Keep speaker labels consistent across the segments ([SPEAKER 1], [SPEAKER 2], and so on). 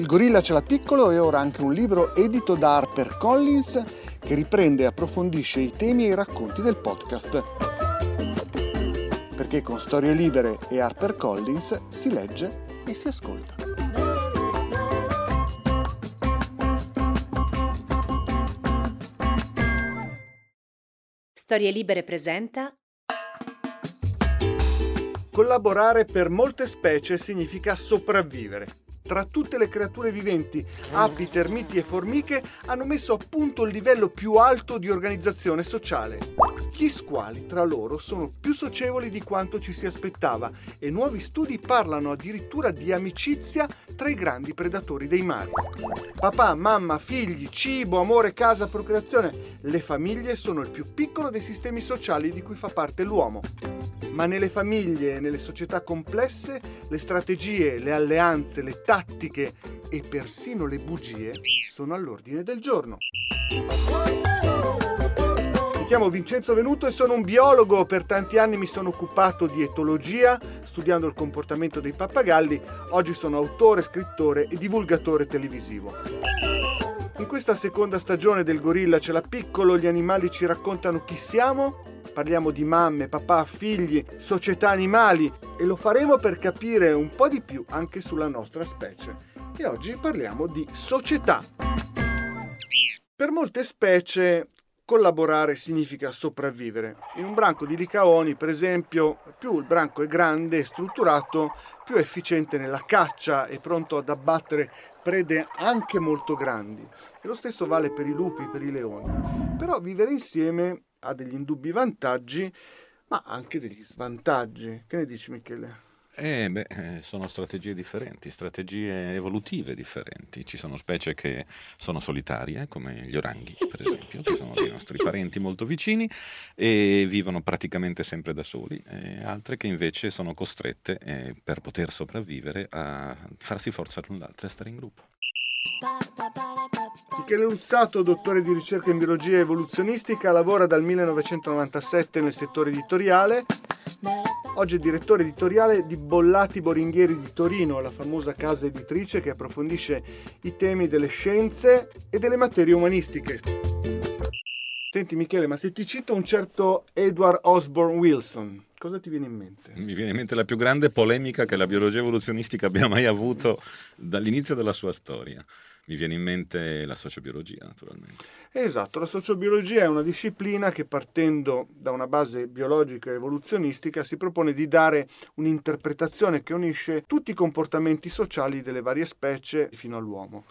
[SPEAKER 1] Il gorilla ce l'ha piccolo e ora anche un libro edito da Harper Collins che riprende e approfondisce i temi e i racconti del podcast. Perché con Storie Libere e Harper Collins si legge e si ascolta.
[SPEAKER 2] Storie Libere presenta
[SPEAKER 1] Collaborare per molte specie significa sopravvivere. Tra tutte le creature viventi, api, termiti e formiche hanno messo a punto il livello più alto di organizzazione sociale. Gli squali tra loro sono più socievoli di quanto ci si aspettava e nuovi studi parlano addirittura di amicizia tra i grandi predatori dei mari. Papà, mamma, figli, cibo, amore, casa, procreazione. Le famiglie sono il più piccolo dei sistemi sociali di cui fa parte l'uomo. Ma nelle famiglie e nelle società complesse le strategie, le alleanze, le tattiche e persino le bugie sono all'ordine del giorno. Mi chiamo Vincenzo Venuto e sono un biologo, per tanti anni mi sono occupato di etologia, studiando il comportamento dei pappagalli, oggi sono autore, scrittore e divulgatore televisivo. In questa seconda stagione del Gorilla ce l'ha piccolo, gli animali ci raccontano chi siamo, parliamo di mamme, papà, figli, società animali e lo faremo per capire un po' di più anche sulla nostra specie. E oggi parliamo di società. Per molte specie collaborare significa sopravvivere. In un branco di licaoni, per esempio, più il branco è grande e strutturato, più è efficiente nella caccia e pronto ad abbattere prede anche molto grandi. E lo stesso vale per i lupi, per i leoni. Però vivere insieme ha degli indubbi vantaggi, ma anche degli svantaggi. Che ne dici Michele?
[SPEAKER 3] Eh, beh, eh, sono strategie differenti, strategie evolutive differenti. Ci sono specie che sono solitarie, come gli oranghi, per esempio, che sono dei nostri parenti molto vicini e vivono praticamente sempre da soli, altre che invece sono costrette, eh, per poter sopravvivere, a farsi forza l'un l'altro e stare in gruppo.
[SPEAKER 1] Michele Luzzato, dottore di ricerca in biologia evoluzionistica, lavora dal 1997 nel settore editoriale. Oggi è direttore editoriale di Bollati Boringhieri di Torino, la famosa casa editrice che approfondisce i temi delle scienze e delle materie umanistiche. Senti Michele, ma se ti cito un certo Edward Osborne Wilson, cosa ti viene in mente?
[SPEAKER 3] Mi viene in mente la più grande polemica che la biologia evoluzionistica abbia mai avuto dall'inizio della sua storia. Mi viene in mente la sociobiologia, naturalmente.
[SPEAKER 1] Esatto, la sociobiologia è una disciplina che partendo da una base biologica e evoluzionistica si propone di dare un'interpretazione che unisce tutti i comportamenti sociali delle varie specie fino all'uomo.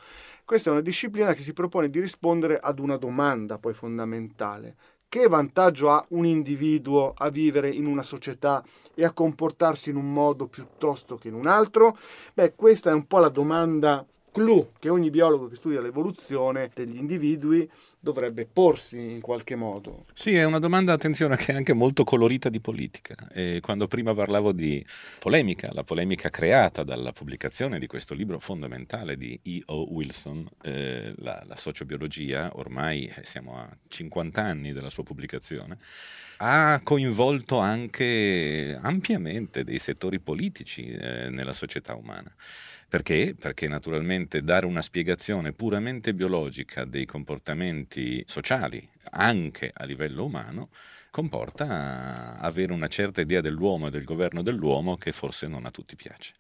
[SPEAKER 1] Questa è una disciplina che si propone di rispondere ad una domanda poi fondamentale. Che vantaggio ha un individuo a vivere in una società e a comportarsi in un modo piuttosto che in un altro? Beh, questa è un po' la domanda clou che ogni biologo che studia l'evoluzione degli individui dovrebbe porsi in qualche modo.
[SPEAKER 3] Sì, è una domanda, attenzione, che è anche molto colorita di politica. E quando prima parlavo di polemica, la polemica creata dalla pubblicazione di questo libro fondamentale di E.O. Wilson, eh, la, la sociobiologia, ormai eh, siamo a 50 anni dalla sua pubblicazione, ha coinvolto anche ampiamente dei settori politici eh, nella società umana. Perché? Perché naturalmente dare una spiegazione puramente biologica dei comportamenti sociali, anche a livello umano, comporta avere una certa idea dell'uomo e del governo dell'uomo che forse non a tutti piace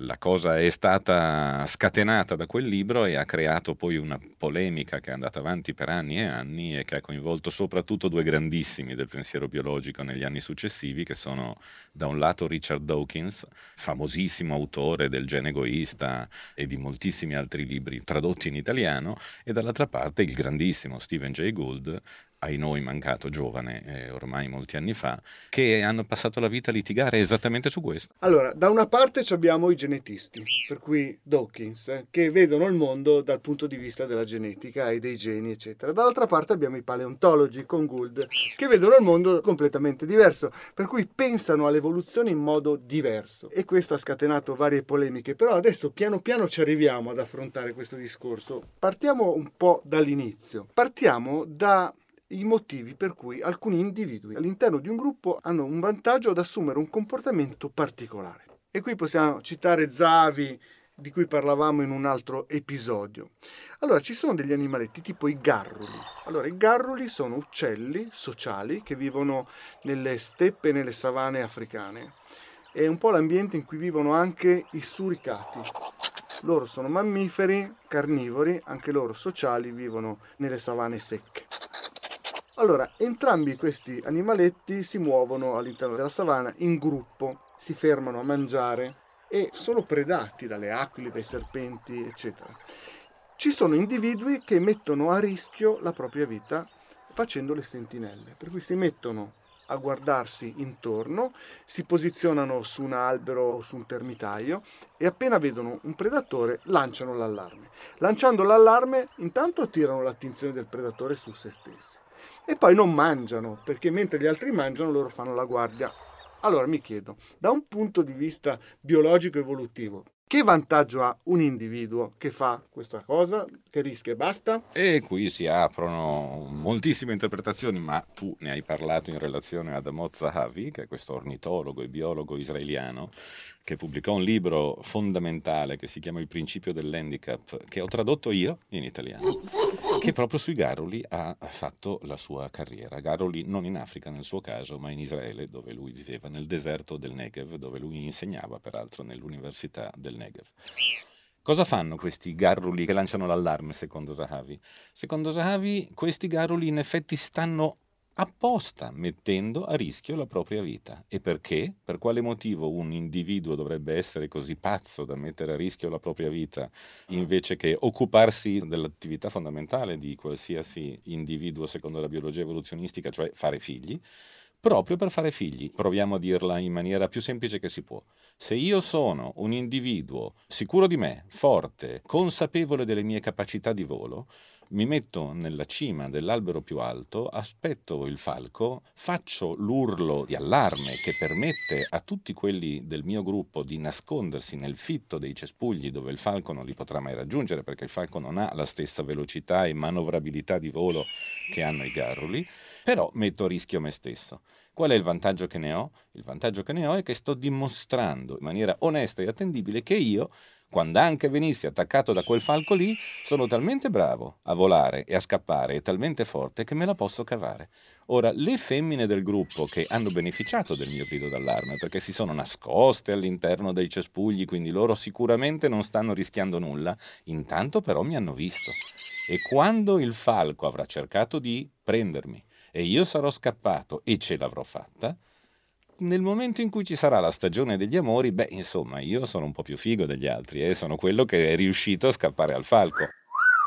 [SPEAKER 3] la cosa è stata scatenata da quel libro e ha creato poi una polemica che è andata avanti per anni e anni e che ha coinvolto soprattutto due grandissimi del pensiero biologico negli anni successivi, che sono da un lato Richard Dawkins, famosissimo autore del gene egoista e di moltissimi altri libri tradotti in italiano, e dall'altra parte il grandissimo Stephen Jay Gould, ai noi mancato giovane, eh, ormai molti anni fa, che hanno passato la vita a litigare esattamente su questo.
[SPEAKER 1] Allora, da una parte abbiamo i genetisti, per cui Dawkins, eh, che vedono il mondo dal punto di vista della genetica e dei geni, eccetera. Dall'altra parte abbiamo i paleontologi con Gould, che vedono il mondo completamente diverso, per cui pensano all'evoluzione in modo diverso. E questo ha scatenato varie polemiche, però adesso piano piano ci arriviamo ad affrontare questo discorso. Partiamo un po' dall'inizio. Partiamo da i motivi per cui alcuni individui all'interno di un gruppo hanno un vantaggio ad assumere un comportamento particolare. E qui possiamo citare Zavi di cui parlavamo in un altro episodio. Allora, ci sono degli animaletti tipo i garruli. Allora, i garruli sono uccelli sociali che vivono nelle steppe e nelle savane africane. È un po' l'ambiente in cui vivono anche i suricati. Loro sono mammiferi, carnivori, anche loro sociali, vivono nelle savane secche. Allora, entrambi questi animaletti si muovono all'interno della savana in gruppo, si fermano a mangiare e sono predati dalle aquile, dai serpenti, eccetera. Ci sono individui che mettono a rischio la propria vita facendo le sentinelle, per cui si mettono a guardarsi intorno, si posizionano su un albero o su un termitaio e appena vedono un predatore lanciano l'allarme. Lanciando l'allarme intanto attirano l'attenzione del predatore su se stessi e poi non mangiano, perché mentre gli altri mangiano loro fanno la guardia. Allora mi chiedo, da un punto di vista biologico evolutivo, che vantaggio ha un individuo che fa questa cosa, che rischia e basta?
[SPEAKER 3] E qui si aprono moltissime interpretazioni, ma tu ne hai parlato in relazione ad Amos Zahavi, che è questo ornitologo e biologo israeliano, che pubblicò un libro fondamentale che si chiama Il principio dell'handicap, che ho tradotto io in italiano, che proprio sui garruli ha fatto la sua carriera. Garruli non in Africa nel suo caso, ma in Israele, dove lui viveva, nel deserto del Negev, dove lui insegnava peraltro nell'università del Negev. Cosa fanno questi garruli che lanciano l'allarme secondo Zahavi? Secondo Zahavi questi garruli in effetti stanno apposta mettendo a rischio la propria vita. E perché? Per quale motivo un individuo dovrebbe essere così pazzo da mettere a rischio la propria vita invece che occuparsi dell'attività fondamentale di qualsiasi individuo secondo la biologia evoluzionistica, cioè fare figli? Proprio per fare figli, proviamo a dirla in maniera più semplice che si può. Se io sono un individuo sicuro di me, forte, consapevole delle mie capacità di volo, mi metto nella cima dell'albero più alto, aspetto il falco, faccio l'urlo di allarme che permette a tutti quelli del mio gruppo di nascondersi nel fitto dei cespugli dove il falco non li potrà mai raggiungere perché il falco non ha la stessa velocità e manovrabilità di volo che hanno i garruli, però metto a rischio me stesso. Qual è il vantaggio che ne ho? Il vantaggio che ne ho è che sto dimostrando in maniera onesta e attendibile che io quando anche venissi attaccato da quel falco lì, sono talmente bravo a volare e a scappare e talmente forte che me la posso cavare. Ora, le femmine del gruppo che hanno beneficiato del mio grido d'allarme, perché si sono nascoste all'interno dei cespugli, quindi loro sicuramente non stanno rischiando nulla, intanto però mi hanno visto. E quando il falco avrà cercato di prendermi e io sarò scappato e ce l'avrò fatta, nel momento in cui ci sarà la stagione degli amori, beh, insomma, io sono un po' più figo degli altri e eh? sono quello che è riuscito a scappare al falco.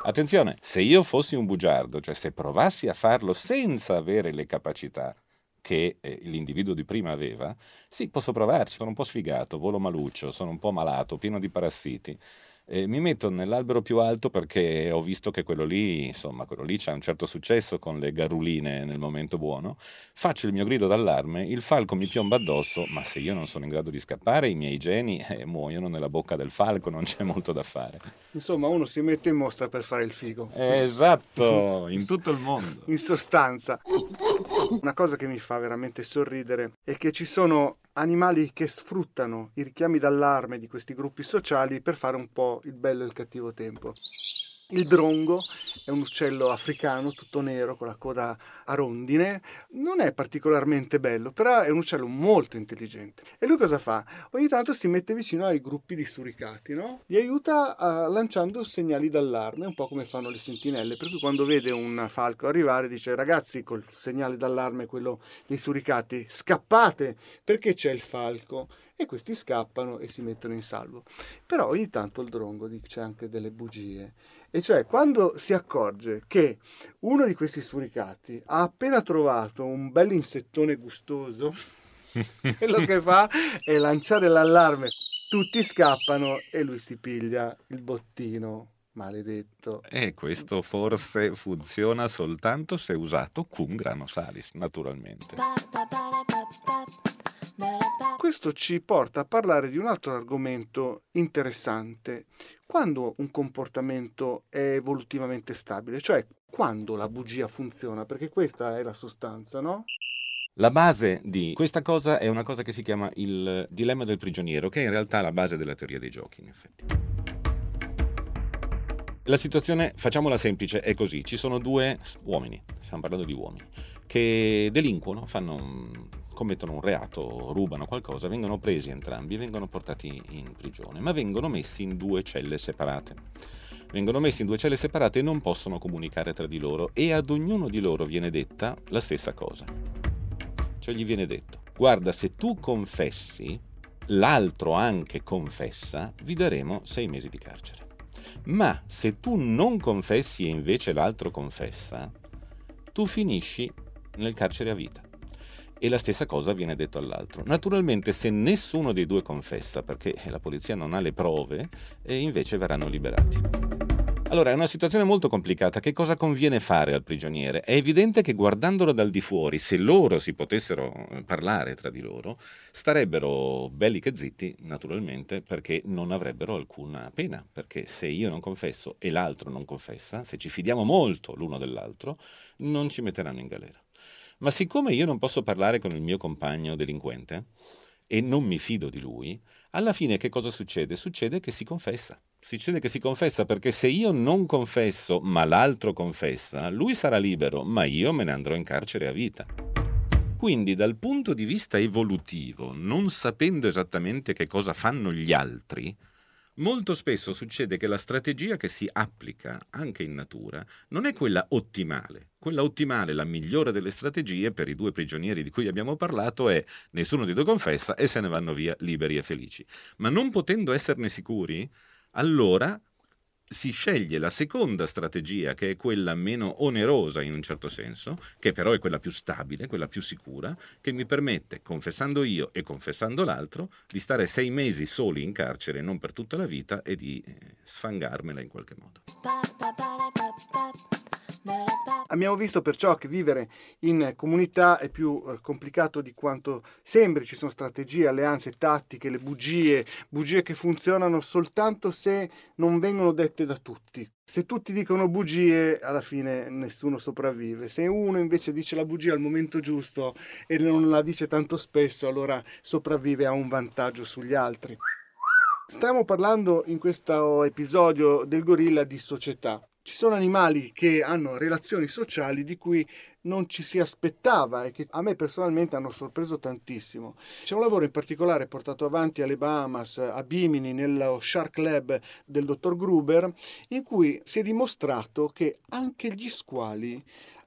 [SPEAKER 3] Attenzione, se io fossi un bugiardo, cioè se provassi a farlo senza avere le capacità che eh, l'individuo di prima aveva, sì, posso provarci, sono un po' sfigato, volo maluccio, sono un po' malato, pieno di parassiti. Eh, mi metto nell'albero più alto perché ho visto che quello lì, insomma, quello lì c'ha un certo successo con le garuline nel momento buono. Faccio il mio grido d'allarme, il falco mi piomba addosso, ma se io non sono in grado di scappare, i miei geni eh, muoiono nella bocca del falco, non c'è molto da fare.
[SPEAKER 1] Insomma, uno si mette in mostra per fare il figo.
[SPEAKER 3] Esatto, in tutto il mondo.
[SPEAKER 1] In sostanza, una cosa che mi fa veramente sorridere è che ci sono animali che sfruttano i richiami d'allarme di questi gruppi sociali per fare un po' il bello e il cattivo tempo. Il drongo è un uccello africano tutto nero con la coda a rondine, non è particolarmente bello, però è un uccello molto intelligente. E lui cosa fa? Ogni tanto si mette vicino ai gruppi di suricati, no? Li aiuta uh, lanciando segnali d'allarme, un po' come fanno le sentinelle, per cui quando vede un falco arrivare dice ragazzi col segnale d'allarme, quello dei suricati, scappate perché c'è il falco e questi scappano e si mettono in salvo. Però ogni tanto il drongo dice anche delle bugie, e cioè quando si accorge che uno di questi suricati ha appena trovato un bel insettone gustoso, quello che fa è lanciare l'allarme. Tutti scappano e lui si piglia il bottino maledetto.
[SPEAKER 3] E questo forse funziona soltanto se usato cum grano salis, naturalmente.
[SPEAKER 1] Questo ci porta a parlare di un altro argomento interessante. Quando un comportamento è evolutivamente stabile, cioè quando la bugia funziona, perché questa è la sostanza, no?
[SPEAKER 3] La base di questa cosa è una cosa che si chiama il dilemma del prigioniero, che è in realtà la base della teoria dei giochi, in effetti. La situazione, facciamola semplice, è così. Ci sono due uomini, stiamo parlando di uomini, che delinquono, fanno, commettono un reato, rubano qualcosa, vengono presi entrambi e vengono portati in prigione, ma vengono messi in due celle separate. Vengono messi in due celle separate e non possono comunicare tra di loro e ad ognuno di loro viene detta la stessa cosa. Cioè gli viene detto, guarda, se tu confessi, l'altro anche confessa, vi daremo sei mesi di carcere. Ma se tu non confessi e invece l'altro confessa, tu finisci nel carcere a vita. E la stessa cosa viene detto all'altro. Naturalmente se nessuno dei due confessa, perché la polizia non ha le prove, e invece verranno liberati. Allora, è una situazione molto complicata. Che cosa conviene fare al prigioniere? È evidente che guardandolo dal di fuori, se loro si potessero eh, parlare tra di loro, starebbero belli che zitti, naturalmente, perché non avrebbero alcuna pena. Perché se io non confesso e l'altro non confessa, se ci fidiamo molto l'uno dell'altro, non ci metteranno in galera. Ma siccome io non posso parlare con il mio compagno delinquente e non mi fido di lui, alla fine che cosa succede? Succede che si confessa. Succede che si confessa perché se io non confesso ma l'altro confessa, lui sarà libero, ma io me ne andrò in carcere a vita. Quindi dal punto di vista evolutivo, non sapendo esattamente che cosa fanno gli altri, molto spesso succede che la strategia che si applica anche in natura non è quella ottimale. Quella ottimale, la migliore delle strategie per i due prigionieri di cui abbiamo parlato è nessuno di due confessa e se ne vanno via liberi e felici. Ma non potendo esserne sicuri, allora si sceglie la seconda strategia, che è quella meno onerosa in un certo senso, che però è quella più stabile, quella più sicura, che mi permette, confessando io e confessando l'altro, di stare sei mesi soli in carcere, non per tutta la vita, e di eh, sfangarmela in qualche modo.
[SPEAKER 1] Abbiamo visto perciò che vivere in comunità è più eh, complicato di quanto sembri, ci sono strategie, alleanze, tattiche, le bugie, bugie che funzionano soltanto se non vengono dette da tutti. Se tutti dicono bugie, alla fine nessuno sopravvive. Se uno invece dice la bugia al momento giusto e non la dice tanto spesso, allora sopravvive a un vantaggio sugli altri. Stiamo parlando in questo episodio del gorilla di società. Ci sono animali che hanno relazioni sociali di cui non ci si aspettava e che a me personalmente hanno sorpreso tantissimo. C'è un lavoro in particolare portato avanti alle Bahamas, a Bimini, nello Shark Lab del dottor Gruber, in cui si è dimostrato che anche gli squali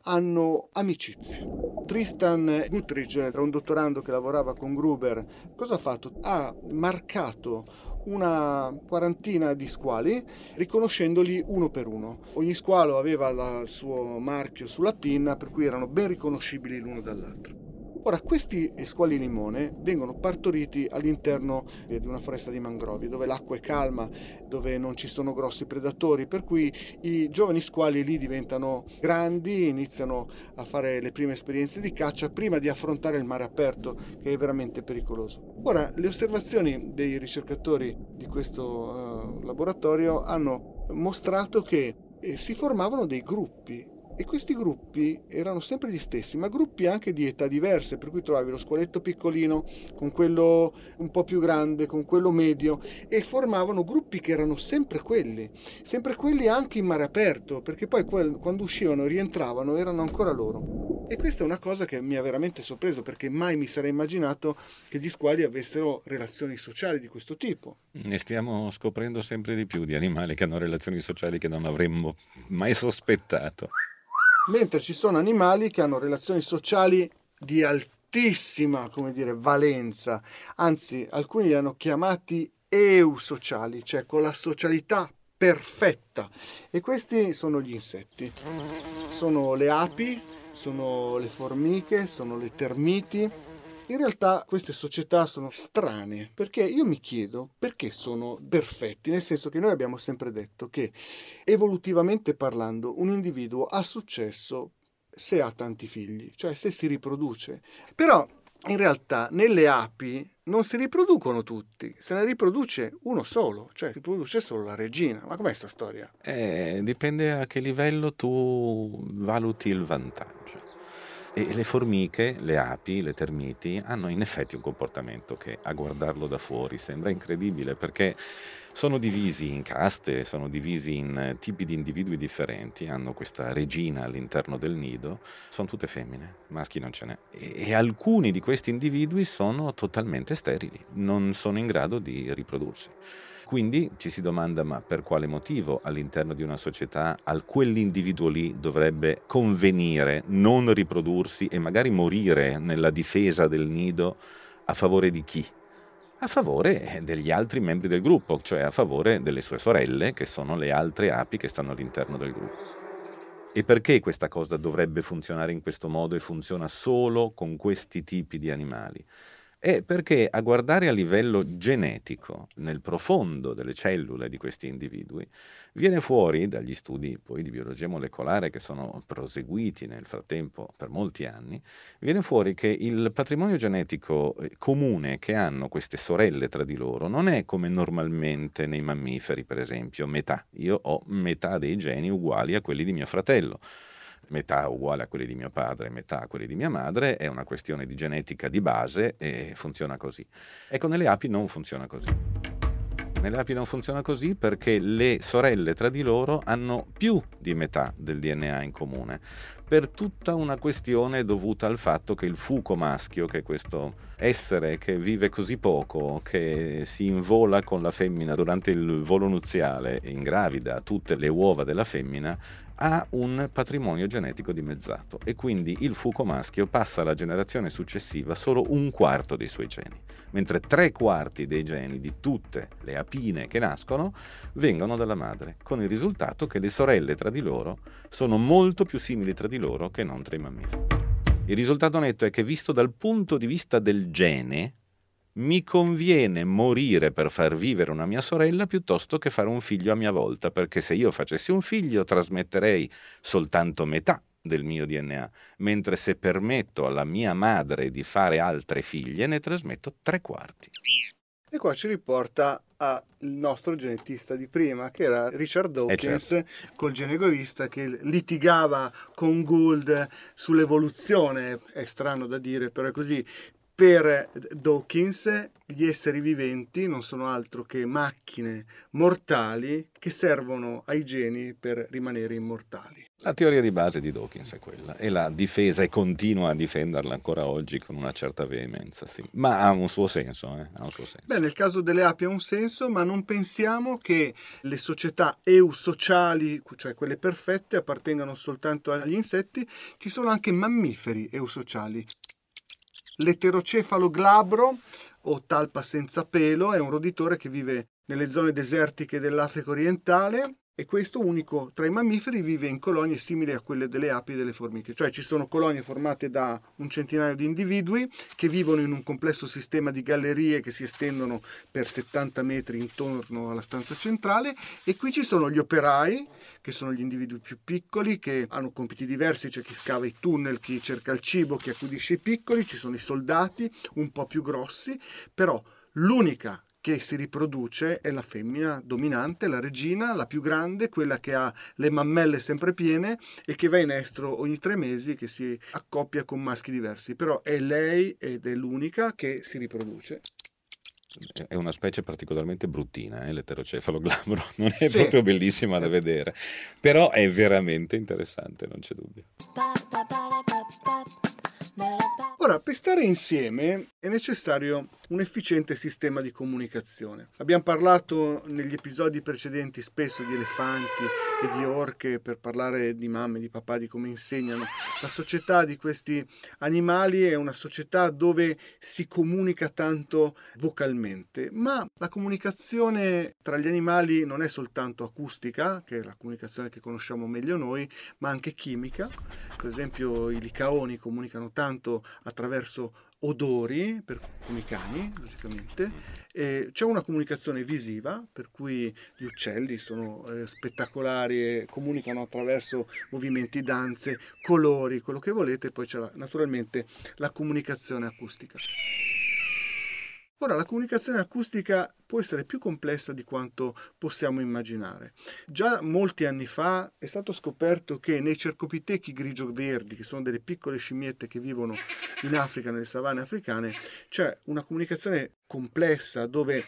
[SPEAKER 1] hanno amicizie. Tristan Guttridge era un dottorando che lavorava con Gruber. Cosa ha fatto? Ha marcato una quarantina di squali riconoscendoli uno per uno. Ogni squalo aveva il suo marchio sulla pinna per cui erano ben riconoscibili l'uno dall'altro. Ora, questi squali limone vengono partoriti all'interno di una foresta di mangrovi, dove l'acqua è calma, dove non ci sono grossi predatori, per cui i giovani squali lì diventano grandi, iniziano a fare le prime esperienze di caccia prima di affrontare il mare aperto, che è veramente pericoloso. Ora, le osservazioni dei ricercatori di questo uh, laboratorio hanno mostrato che eh, si formavano dei gruppi e questi gruppi erano sempre gli stessi, ma gruppi anche di età diverse, per cui trovavi lo squaletto piccolino con quello un po' più grande, con quello medio, e formavano gruppi che erano sempre quelli, sempre quelli anche in mare aperto, perché poi quando uscivano e rientravano erano ancora loro. E questa è una cosa che mi ha veramente sorpreso, perché mai mi sarei immaginato che gli squali avessero relazioni sociali di questo tipo.
[SPEAKER 3] Ne stiamo scoprendo sempre di più di animali che hanno relazioni sociali che non avremmo mai sospettato
[SPEAKER 1] mentre ci sono animali che hanno relazioni sociali di altissima, come dire, valenza, anzi alcuni li hanno chiamati eusociali, cioè con la socialità perfetta. E questi sono gli insetti. Sono le api, sono le formiche, sono le termiti, in realtà queste società sono strane perché io mi chiedo perché sono perfetti, nel senso che noi abbiamo sempre detto che evolutivamente parlando un individuo ha successo se ha tanti figli, cioè se si riproduce. Però in realtà nelle api non si riproducono tutti, se ne riproduce uno solo, cioè si riproduce solo la regina. Ma com'è sta storia?
[SPEAKER 3] Eh, dipende a che livello tu valuti il vantaggio. E le formiche, le api, le termiti hanno in effetti un comportamento che a guardarlo da fuori sembra incredibile perché sono divisi in caste, sono divisi in eh, tipi di individui differenti, hanno questa regina all'interno del nido, sono tutte femmine, maschi non ce n'è. E, e alcuni di questi individui sono totalmente sterili, non sono in grado di riprodursi. Quindi ci si domanda ma per quale motivo all'interno di una società a quell'individuo lì dovrebbe convenire non riprodursi e magari morire nella difesa del nido a favore di chi? a favore degli altri membri del gruppo, cioè a favore delle sue sorelle, che sono le altre api che stanno all'interno del gruppo. E perché questa cosa dovrebbe funzionare in questo modo e funziona solo con questi tipi di animali? È perché a guardare a livello genetico, nel profondo delle cellule di questi individui, viene fuori dagli studi poi di biologia molecolare che sono proseguiti nel frattempo per molti anni, viene fuori che il patrimonio genetico eh, comune che hanno queste sorelle tra di loro non è come normalmente nei mammiferi, per esempio, metà. Io ho metà dei geni uguali a quelli di mio fratello metà uguale a quelli di mio padre, metà a quelli di mia madre, è una questione di genetica di base e funziona così. Ecco, nelle api non funziona così. Nelle api non funziona così perché le sorelle tra di loro hanno più di metà del DNA in comune, per tutta una questione dovuta al fatto che il fuco maschio, che è questo essere che vive così poco, che si invola con la femmina durante il volo nuziale ingravida tutte le uova della femmina, ha un patrimonio genetico dimezzato e quindi il fuco maschio passa alla generazione successiva solo un quarto dei suoi geni, mentre tre quarti dei geni di tutte le apine che nascono vengono dalla madre, con il risultato che le sorelle tra di loro sono molto più simili tra di loro che non tra i mammiferi. Il risultato netto è che visto dal punto di vista del gene, mi conviene morire per far vivere una mia sorella piuttosto che fare un figlio a mia volta, perché se io facessi un figlio trasmetterei soltanto metà del mio DNA, mentre se permetto alla mia madre di fare altre figlie ne trasmetto tre quarti.
[SPEAKER 1] E qua ci riporta al nostro genetista di prima, che era Richard eh, Dawkins, eh certo. col gene egoista che litigava con Gould sull'evoluzione, è strano da dire, però è così, per Dawkins gli esseri viventi non sono altro che macchine mortali che servono ai geni per rimanere immortali.
[SPEAKER 3] La teoria di base di Dawkins è quella e la difesa e continua a difenderla ancora oggi con una certa veemenza, sì. Ma ha un suo senso, eh? ha un suo senso.
[SPEAKER 1] Beh, nel caso delle api ha un senso, ma non pensiamo che le società eusociali, cioè quelle perfette, appartengano soltanto agli insetti, ci sono anche mammiferi eusociali. L'eterocefalo glabro o talpa senza pelo è un roditore che vive nelle zone desertiche dell'Africa orientale e questo unico tra i mammiferi vive in colonie simili a quelle delle api e delle formiche, cioè ci sono colonie formate da un centinaio di individui che vivono in un complesso sistema di gallerie che si estendono per 70 metri intorno alla stanza centrale. E qui ci sono gli operai che sono gli individui più piccoli che hanno compiti diversi, c'è chi scava i tunnel, chi cerca il cibo, chi accudisce i piccoli, ci sono i soldati un po' più grossi, però l'unica che si riproduce è la femmina dominante, la regina, la più grande, quella che ha le mammelle sempre piene e che va in estro ogni tre mesi, che si accoppia con maschi diversi. Però è lei ed è l'unica che si riproduce
[SPEAKER 3] è una specie particolarmente bruttina, eh, l'eterocefalo glabro, non è sì. proprio bellissima da vedere, però è veramente interessante, non c'è dubbio.
[SPEAKER 1] Ora, per stare insieme è necessario un efficiente sistema di comunicazione. Abbiamo parlato negli episodi precedenti spesso di elefanti e di orche per parlare di mamme, di papà, di come insegnano. La società di questi animali è una società dove si comunica tanto vocalmente, ma la comunicazione tra gli animali non è soltanto acustica, che è la comunicazione che conosciamo meglio noi, ma anche chimica. Per esempio i licaoni comunicano tanto attraverso odori, per, come i cani, logicamente. E c'è una comunicazione visiva, per cui gli uccelli sono eh, spettacolari e comunicano attraverso movimenti, danze, colori, quello che volete, poi c'è la, naturalmente la comunicazione acustica. Ora, la comunicazione acustica può essere più complessa di quanto possiamo immaginare. Già molti anni fa è stato scoperto che nei cercopitechi grigio-verdi, che sono delle piccole scimmiette che vivono in Africa, nelle savane africane, c'è una comunicazione complessa dove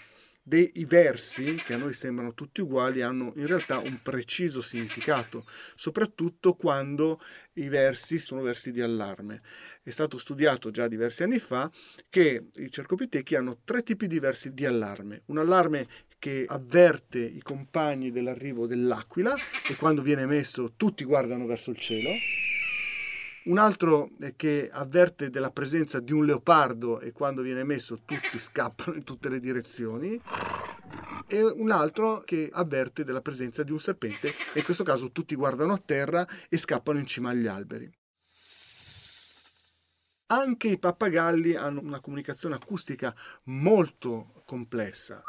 [SPEAKER 1] dei versi, che a noi sembrano tutti uguali, hanno in realtà un preciso significato, soprattutto quando i versi sono versi di allarme. È stato studiato già diversi anni fa che i cercopitechi hanno tre tipi di versi di allarme. Un allarme che avverte i compagni dell'arrivo dell'aquila e quando viene emesso tutti guardano verso il cielo un altro che avverte della presenza di un leopardo e quando viene emesso tutti scappano in tutte le direzioni e un altro che avverte della presenza di un serpente e in questo caso tutti guardano a terra e scappano in cima agli alberi. Anche i pappagalli hanno una comunicazione acustica molto complessa.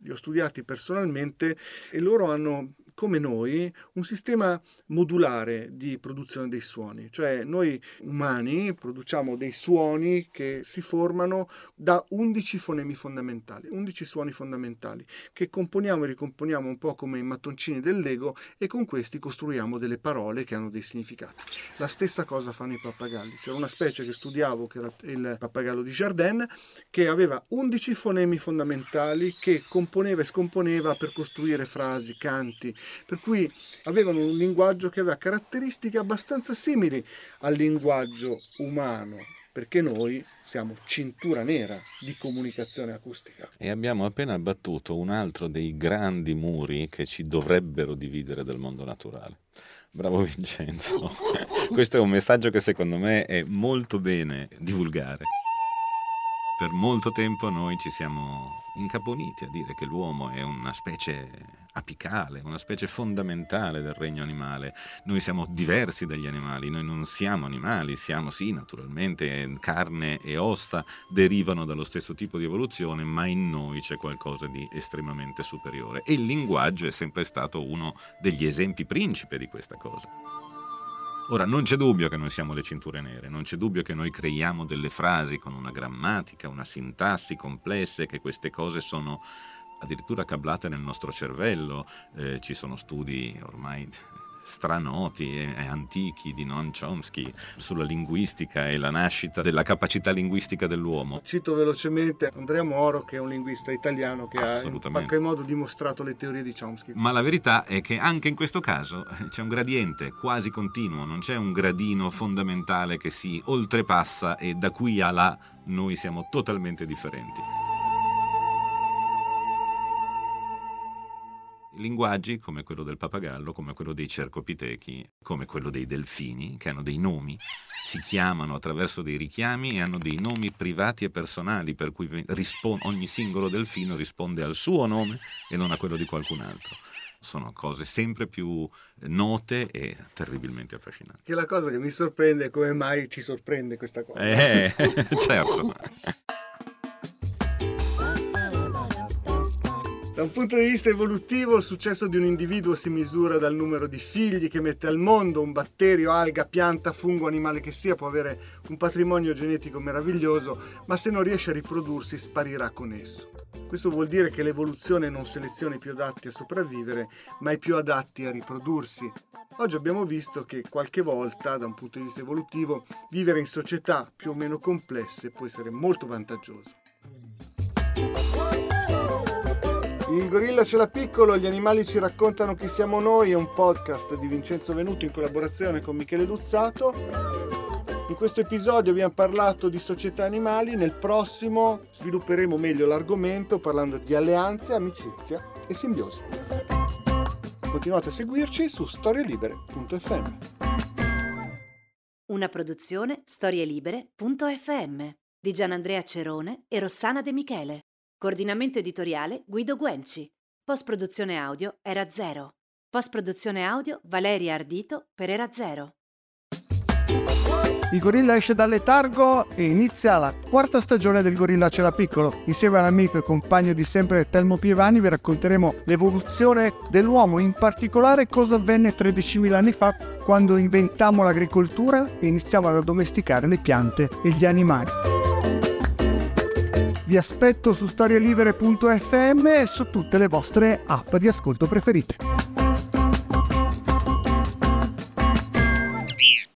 [SPEAKER 1] Li ho studiati personalmente e loro hanno come noi, un sistema modulare di produzione dei suoni, cioè noi umani produciamo dei suoni che si formano da 11 fonemi fondamentali, 11 suoni fondamentali, che componiamo e ricomponiamo un po' come i mattoncini del Lego e con questi costruiamo delle parole che hanno dei significati. La stessa cosa fanno i pappagalli, c'era una specie che studiavo che era il pappagallo di Jardin che aveva 11 fonemi fondamentali che componeva e scomponeva per costruire frasi, canti, per cui avevano un linguaggio che aveva caratteristiche abbastanza simili al linguaggio umano, perché noi siamo cintura nera di comunicazione acustica.
[SPEAKER 3] E abbiamo appena abbattuto un altro dei grandi muri che ci dovrebbero dividere dal mondo naturale. Bravo Vincenzo. Questo è un messaggio che secondo me è molto bene divulgare. Per molto tempo noi ci siamo incaponiti a dire che l'uomo è una specie apicale, una specie fondamentale del regno animale. Noi siamo diversi dagli animali, noi non siamo animali, siamo sì, naturalmente, carne e ossa derivano dallo stesso tipo di evoluzione, ma in noi c'è qualcosa di estremamente superiore. E il linguaggio è sempre stato uno degli esempi principe di questa cosa. Ora, non c'è dubbio che noi siamo le cinture nere, non c'è dubbio che noi creiamo delle frasi con una grammatica, una sintassi complesse, che queste cose sono addirittura cablate nel nostro cervello. Eh, ci sono studi ormai stranoti e antichi di Noam Chomsky sulla linguistica e la nascita della capacità linguistica dell'uomo.
[SPEAKER 1] Cito velocemente Andrea Moro che è un linguista italiano che ha in qualche modo dimostrato le teorie di Chomsky.
[SPEAKER 3] Ma la verità è che anche in questo caso eh, c'è un gradiente quasi continuo, non c'è un gradino fondamentale che si oltrepassa e da qui a là noi siamo totalmente differenti. Linguaggi come quello del papagallo, come quello dei cercopitechi, come quello dei delfini, che hanno dei nomi, si chiamano attraverso dei richiami e hanno dei nomi privati e personali, per cui rispon- ogni singolo delfino risponde al suo nome e non a quello di qualcun altro sono cose sempre più note e terribilmente affascinanti.
[SPEAKER 1] Che la cosa che mi sorprende è come mai ci sorprende questa cosa.
[SPEAKER 3] Eh, certo.
[SPEAKER 1] Da un punto di vista evolutivo, il successo di un individuo si misura dal numero di figli che mette al mondo, un batterio, alga, pianta, fungo, animale che sia, può avere un patrimonio genetico meraviglioso, ma se non riesce a riprodursi sparirà con esso. Questo vuol dire che l'evoluzione non seleziona i più adatti a sopravvivere, ma i più adatti a riprodursi. Oggi abbiamo visto che qualche volta, da un punto di vista evolutivo, vivere in società più o meno complesse può essere molto vantaggioso. Il gorilla ce l'ha piccolo, gli animali ci raccontano chi siamo noi, è un podcast di Vincenzo Venuto in collaborazione con Michele Luzzato. In questo episodio abbiamo parlato di società animali, nel prossimo svilupperemo meglio l'argomento parlando di alleanze, amicizia e simbiosi. Continuate a seguirci su storielibere.fm.
[SPEAKER 2] Una produzione storielibere.fm di Gianandrea Cerone e Rossana De Michele. Coordinamento editoriale Guido Guenci. Post produzione audio Era Zero. Post produzione audio Valeria Ardito per Era Zero.
[SPEAKER 1] Il gorilla esce dal letargo e inizia la quarta stagione del Gorilla C'era Piccolo. Insieme all'amico e compagno di sempre Telmo Pievani vi racconteremo l'evoluzione dell'uomo, in particolare cosa avvenne 13.000 anni fa quando inventammo l'agricoltura e iniziamo ad addomesticare le piante e gli animali. Vi aspetto su storielibere.fm e su tutte le vostre app di ascolto preferite.